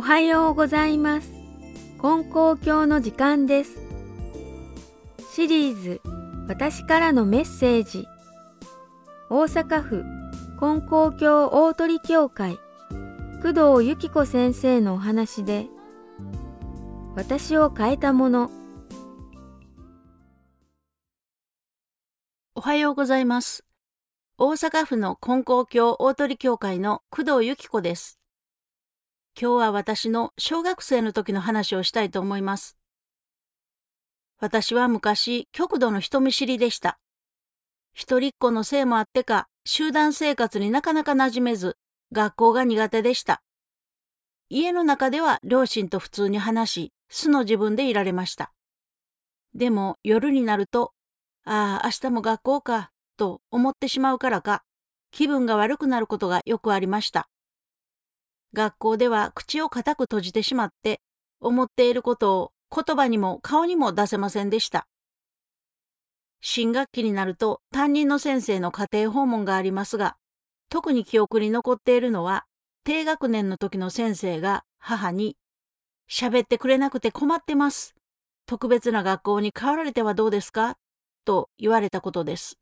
おはようございます。金光教の時間です。シリーズ私からのメッセージ。大阪府金光教大鳥教会工藤由紀子先生のお話で私を変えたものおはようございます。大阪府の金光教大鳥教会の工藤由紀子です。今日は私の小学生の時の話をしたいと思います。私は昔、極度の人見知りでした。一人っ子のせいもあってか、集団生活になかなか馴染めず、学校が苦手でした。家の中では両親と普通に話し、素の自分でいられました。でも夜になると、ああ、明日も学校か、と思ってしまうからか、気分が悪くなることがよくありました。学校では口を固く閉じてしまって、思っていることを言葉にも顔にも出せませんでした。新学期になると担任の先生の家庭訪問がありますが、特に記憶に残っているのは、低学年の時の先生が母に、喋ってくれなくて困ってます。特別な学校に変わられてはどうですか？と言われたことです。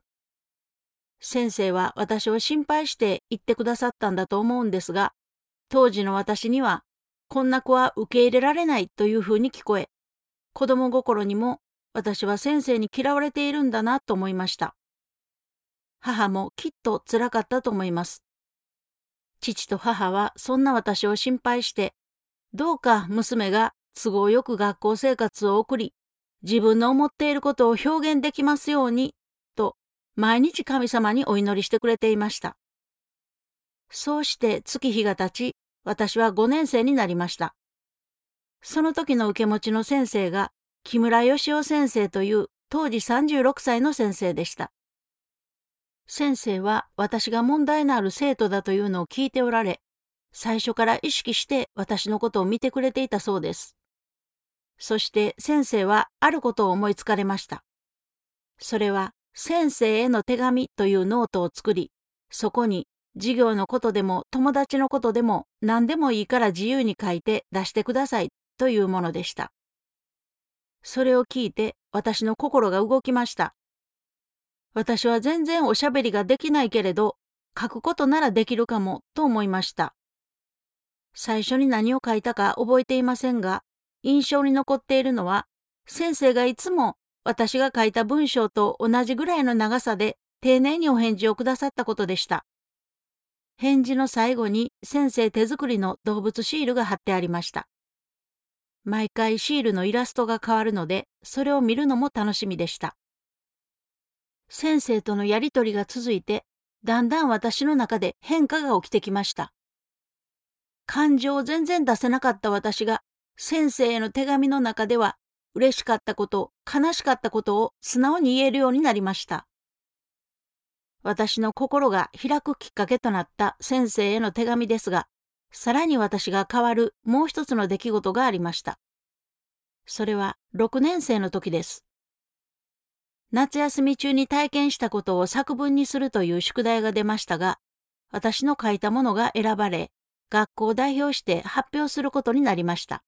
先生は私を心配して言ってくださったんだと思うんですが、当時の私には、こんな子は受け入れられないというふうに聞こえ、子供心にも私は先生に嫌われているんだなと思いました。母もきっと辛かったと思います。父と母はそんな私を心配して、どうか娘が都合よく学校生活を送り、自分の思っていることを表現できますように、と毎日神様にお祈りしてくれていました。そうして月日が経ち、私は5年生になりました。その時の受け持ちの先生が、木村義雄先生という当時36歳の先生でした。先生は私が問題のある生徒だというのを聞いておられ、最初から意識して私のことを見てくれていたそうです。そして先生はあることを思いつかれました。それは先生への手紙というノートを作り、そこに授業のことでも友達のことでも何でもいいから自由に書いて出してくださいというものでした。それを聞いて私の心が動きました。私は全然おしゃべりができないけれど、書くことならできるかもと思いました。最初に何を書いたか覚えていませんが、印象に残っているのは、先生がいつも私が書いた文章と同じぐらいの長さで丁寧にお返事をくださったことでした。返事の最後に先生手作りの動物シールが貼ってありました。毎回シールのイラストが変わるので、それを見るのも楽しみでした。先生とのやりとりが続いて、だんだん私の中で変化が起きてきました。感情を全然出せなかった私が、先生への手紙の中では、嬉しかったこと、悲しかったことを素直に言えるようになりました。私の心が開くきっかけとなった先生への手紙ですが、さらに私が変わるもう一つの出来事がありました。それは6年生の時です。夏休み中に体験したことを作文にするという宿題が出ましたが、私の書いたものが選ばれ、学校を代表して発表することになりました。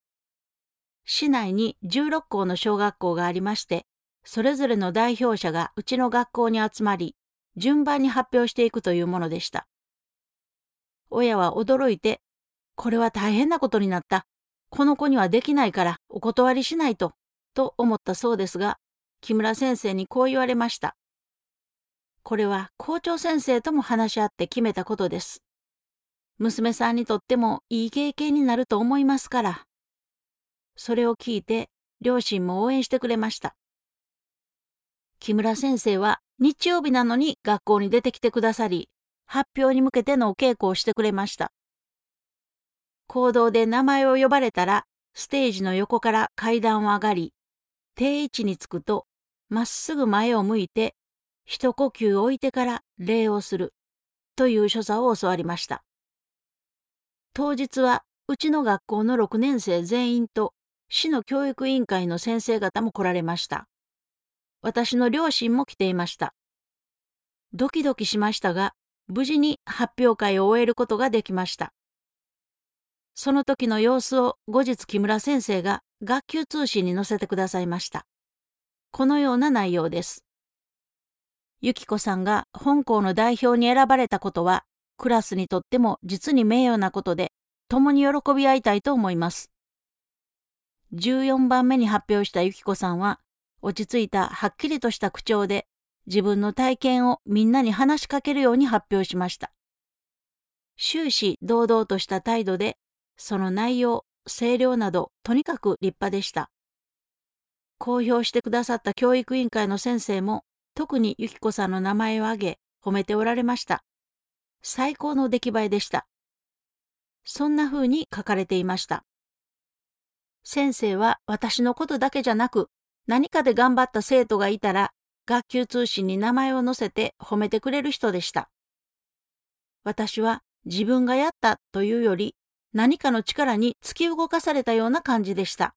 市内に16校の小学校がありまして、それぞれの代表者がうちの学校に集まり、順番に発表していくというものでした。親は驚いて、これは大変なことになった。この子にはできないからお断りしないと、と思ったそうですが、木村先生にこう言われました。これは校長先生とも話し合って決めたことです。娘さんにとってもいい経験になると思いますから。それを聞いて、両親も応援してくれました。木村先生は日曜日なのに学校に出てきてくださり、発表に向けてのお稽古をしてくれました。行動で名前を呼ばれたら、ステージの横から階段を上がり、定位置につくと、まっすぐ前を向いて、一呼吸置いてから礼をする、という所作を教わりました。当日は、うちの学校の6年生全員と、市の教育委員会の先生方も来られました。私の両親も来ていました。ドキドキしましたが、無事に発表会を終えることができました。その時の様子を後日木村先生が学級通信に載せてくださいました。このような内容です。ゆきこさんが本校の代表に選ばれたことは、クラスにとっても実に名誉なことで、共に喜び合いたいと思います。14番目に発表したゆきこさんは、落ち着いたはっきりとした口調で、自分の体験をみんなに話しかけるように発表しました。終始堂々とした態度で、その内容、声量など、とにかく立派でした。公表してくださった教育委員会の先生も、特にゆきこさんの名前を挙げ、褒めておられました。最高の出来栄えでした。そんな風に書かれていました。先生は私のことだけじゃなく、何かで頑張った生徒がいたら、学級通信に名前を載せて褒めてくれる人でした。私は自分がやったというより、何かの力に突き動かされたような感じでした。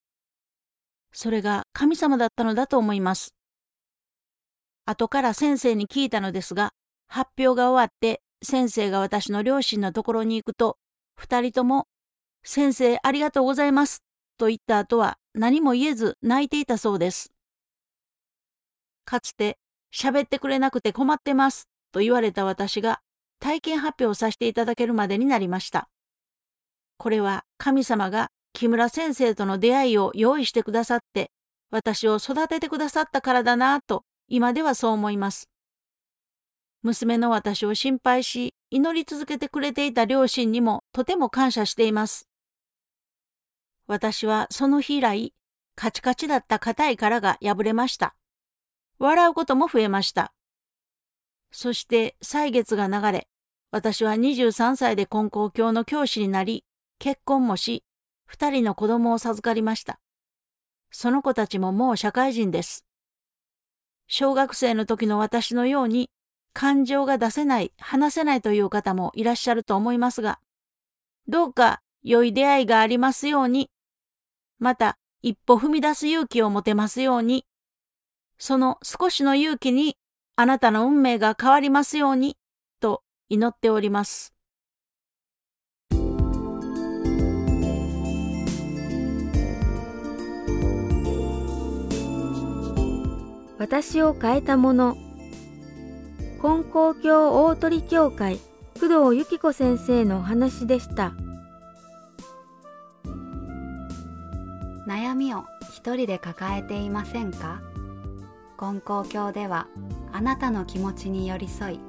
それが神様だったのだと思います。後から先生に聞いたのですが、発表が終わって先生が私の両親のところに行くと、二人とも、先生ありがとうございます、と言った後は何も言えず泣いていたそうです。かつて、喋ってくれなくて困ってます、と言われた私が体験発表させていただけるまでになりました。これは神様が木村先生との出会いを用意してくださって、私を育ててくださったからだなぁと今ではそう思います。娘の私を心配し、祈り続けてくれていた両親にもとても感謝しています。私はその日以来、カチカチだった硬い殻が破れました。笑うことも増えました。そして歳月が流れ、私は23歳で根高教の教師になり、結婚もし、二人の子供を授かりました。その子たちももう社会人です。小学生の時の私のように感情が出せない、話せないという方もいらっしゃると思いますが、どうか良い出会いがありますように、また一歩踏み出す勇気を持てますように、その少しの勇気にあなたの運命が変わりますように、と祈っております。私を変えたもの金光教大鳥教会工藤由紀子先生のお話でした。悩みを一人で抱えていませんか？金光教ではあなたの気持ちに寄り添い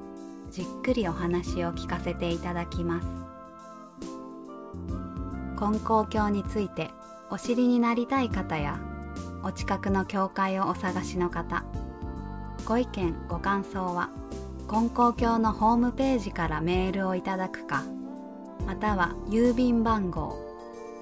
じっくりお話を聞かせていただきます。金光教についてお知りになりたい方やお近くの教会をお探しの方ご意見ご感想は金光教のホームページからメールをいただくかまたは郵便番号